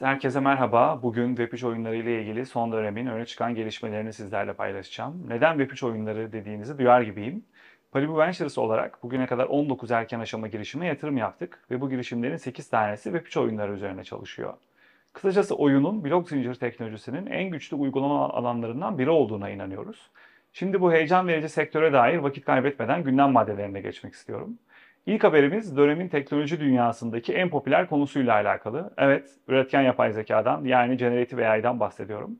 Herkese merhaba. Bugün Web3 oyunları ile ilgili son dönemin öne çıkan gelişmelerini sizlerle paylaşacağım. Neden Web3 oyunları dediğinizi duyar gibiyim. Palibu Ventures olarak bugüne kadar 19 erken aşama girişime yatırım yaptık ve bu girişimlerin 8 tanesi Web3 oyunları üzerine çalışıyor. Kısacası oyunun blok zincir teknolojisinin en güçlü uygulama alanlarından biri olduğuna inanıyoruz. Şimdi bu heyecan verici sektöre dair vakit kaybetmeden gündem maddelerine geçmek istiyorum. İlk haberimiz dönemin teknoloji dünyasındaki en popüler konusuyla alakalı. Evet, üretken yapay zekadan yani Generative AI'dan bahsediyorum.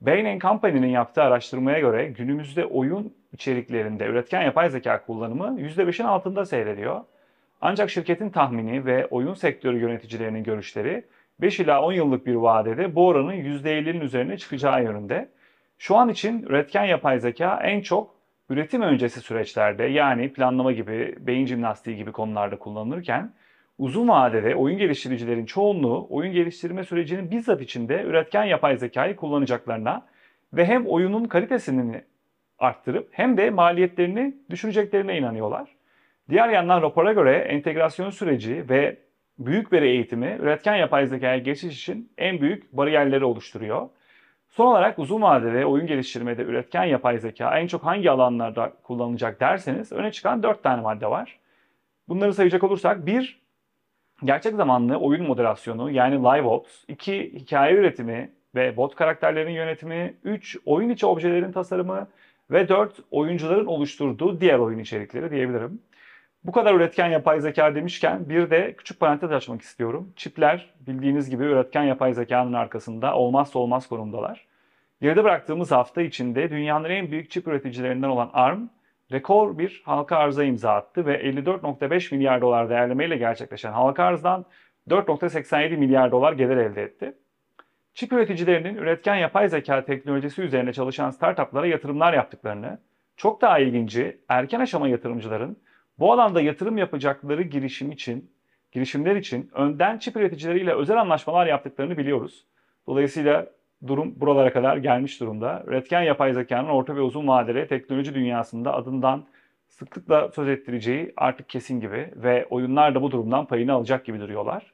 Bain Company'nin yaptığı araştırmaya göre günümüzde oyun içeriklerinde üretken yapay zeka kullanımı %5'in altında seyrediyor. Ancak şirketin tahmini ve oyun sektörü yöneticilerinin görüşleri 5 ila 10 yıllık bir vadede bu oranın %50'nin üzerine çıkacağı yönünde. Şu an için üretken yapay zeka en çok üretim öncesi süreçlerde yani planlama gibi, beyin jimnastiği gibi konularda kullanılırken uzun vadede oyun geliştiricilerin çoğunluğu oyun geliştirme sürecinin bizzat içinde üretken yapay zekayı kullanacaklarına ve hem oyunun kalitesini arttırıp hem de maliyetlerini düşüreceklerine inanıyorlar. Diğer yandan rapora göre entegrasyon süreci ve büyük veri eğitimi üretken yapay zekaya geçiş için en büyük bariyerleri oluşturuyor. Son olarak uzun vadede oyun geliştirmede üretken yapay zeka en çok hangi alanlarda kullanılacak derseniz öne çıkan 4 tane madde var. Bunları sayacak olursak 1. Gerçek zamanlı oyun moderasyonu yani live ops. 2. Hikaye üretimi ve bot karakterlerin yönetimi. 3. Oyun içi objelerin tasarımı. Ve 4. Oyuncuların oluşturduğu diğer oyun içerikleri diyebilirim. Bu kadar üretken yapay zeka demişken bir de küçük parantez açmak istiyorum. Çipler bildiğiniz gibi üretken yapay zekanın arkasında olmazsa olmaz konumdalar. Geride bıraktığımız hafta içinde dünyanın en büyük çip üreticilerinden olan ARM, rekor bir halka arıza imza attı ve 54.5 milyar dolar değerlemeyle gerçekleşen halka arzdan 4.87 milyar dolar gelir elde etti. Çip üreticilerinin üretken yapay zeka teknolojisi üzerine çalışan startuplara yatırımlar yaptıklarını, çok daha ilginci erken aşama yatırımcıların bu alanda yatırım yapacakları girişim için, girişimler için önden çip üreticileriyle özel anlaşmalar yaptıklarını biliyoruz. Dolayısıyla durum buralara kadar gelmiş durumda. Üretken yapay zekanın orta ve uzun vadeli teknoloji dünyasında adından sıklıkla söz ettireceği artık kesin gibi ve oyunlar da bu durumdan payını alacak gibi duruyorlar.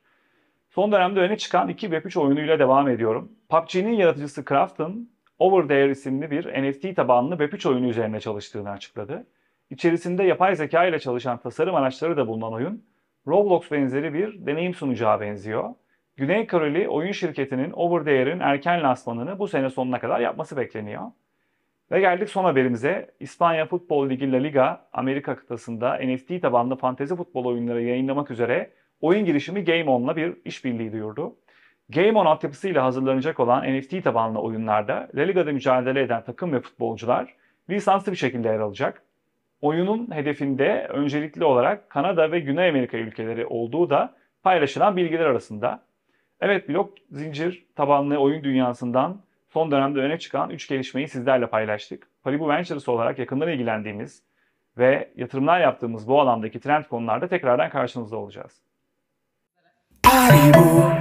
Son dönemde öne çıkan iki Web3 oyunuyla devam ediyorum. PUBG'nin yaratıcısı Craft'ın Over There isimli bir NFT tabanlı Web3 oyunu üzerine çalıştığını açıkladı. İçerisinde yapay zeka ile çalışan tasarım araçları da bulunan oyun, Roblox benzeri bir deneyim sunacağı benziyor. Güney Koreli oyun şirketinin Overdare'in erken lansmanını bu sene sonuna kadar yapması bekleniyor. Ve geldik son haberimize. İspanya Futbol Ligi La Liga, Amerika kıtasında NFT tabanlı fantezi futbol oyunları yayınlamak üzere oyun girişimi Game On'la bir işbirliği duyurdu. Game On altyapısıyla hazırlanacak olan NFT tabanlı oyunlarda La Liga'da mücadele eden takım ve futbolcular lisanslı bir şekilde yer alacak. Oyunun hedefinde öncelikli olarak Kanada ve Güney Amerika ülkeleri olduğu da paylaşılan bilgiler arasında. Evet blok zincir tabanlı oyun dünyasından son dönemde öne çıkan 3 gelişmeyi sizlerle paylaştık. Paribu Ventures olarak yakından ilgilendiğimiz ve yatırımlar yaptığımız bu alandaki trend konularda tekrardan karşınızda olacağız. Paribu.